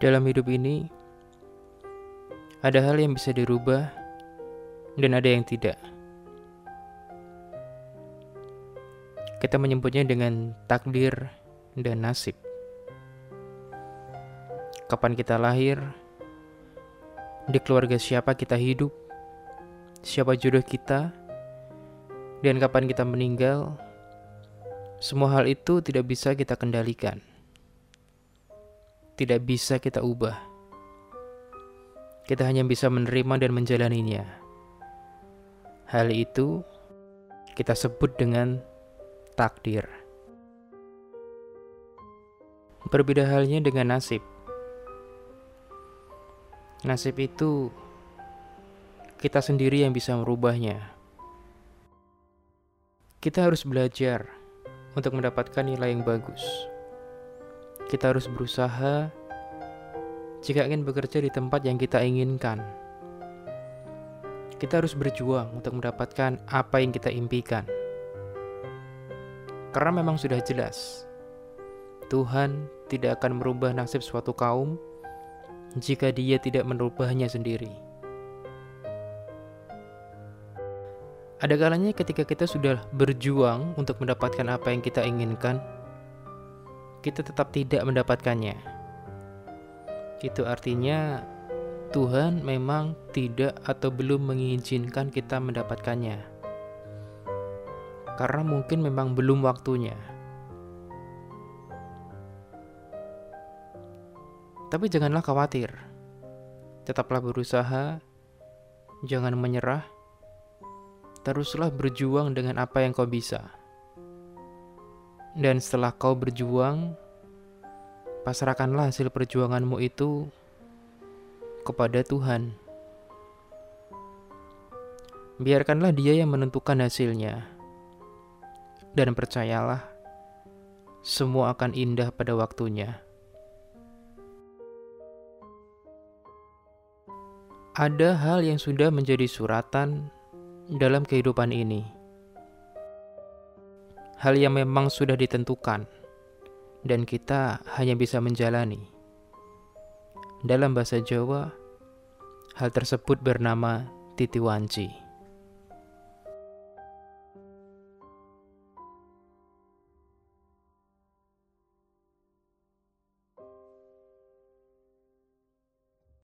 Dalam hidup ini, ada hal yang bisa dirubah dan ada yang tidak. Kita menyebutnya dengan takdir dan nasib. Kapan kita lahir, di keluarga siapa kita hidup, siapa jodoh kita, dan kapan kita meninggal, semua hal itu tidak bisa kita kendalikan. Tidak bisa kita ubah. Kita hanya bisa menerima dan menjalaninya. Hal itu kita sebut dengan takdir. Berbeda halnya dengan nasib. Nasib itu kita sendiri yang bisa merubahnya. Kita harus belajar untuk mendapatkan nilai yang bagus. Kita harus berusaha jika ingin bekerja di tempat yang kita inginkan. Kita harus berjuang untuk mendapatkan apa yang kita impikan. Karena memang sudah jelas, Tuhan tidak akan merubah nasib suatu kaum jika dia tidak merubahnya sendiri. Ada kalanya ketika kita sudah berjuang untuk mendapatkan apa yang kita inginkan, kita tetap tidak mendapatkannya. Itu artinya Tuhan memang tidak atau belum mengizinkan kita mendapatkannya. Karena mungkin memang belum waktunya. Tapi janganlah khawatir. Tetaplah berusaha, jangan menyerah. Teruslah berjuang dengan apa yang kau bisa. Dan setelah kau berjuang, pasrahkanlah hasil perjuanganmu itu kepada Tuhan. Biarkanlah Dia yang menentukan hasilnya, dan percayalah, semua akan indah pada waktunya. Ada hal yang sudah menjadi suratan dalam kehidupan ini. Hal yang memang sudah ditentukan, dan kita hanya bisa menjalani. Dalam bahasa Jawa, hal tersebut bernama titiwanci.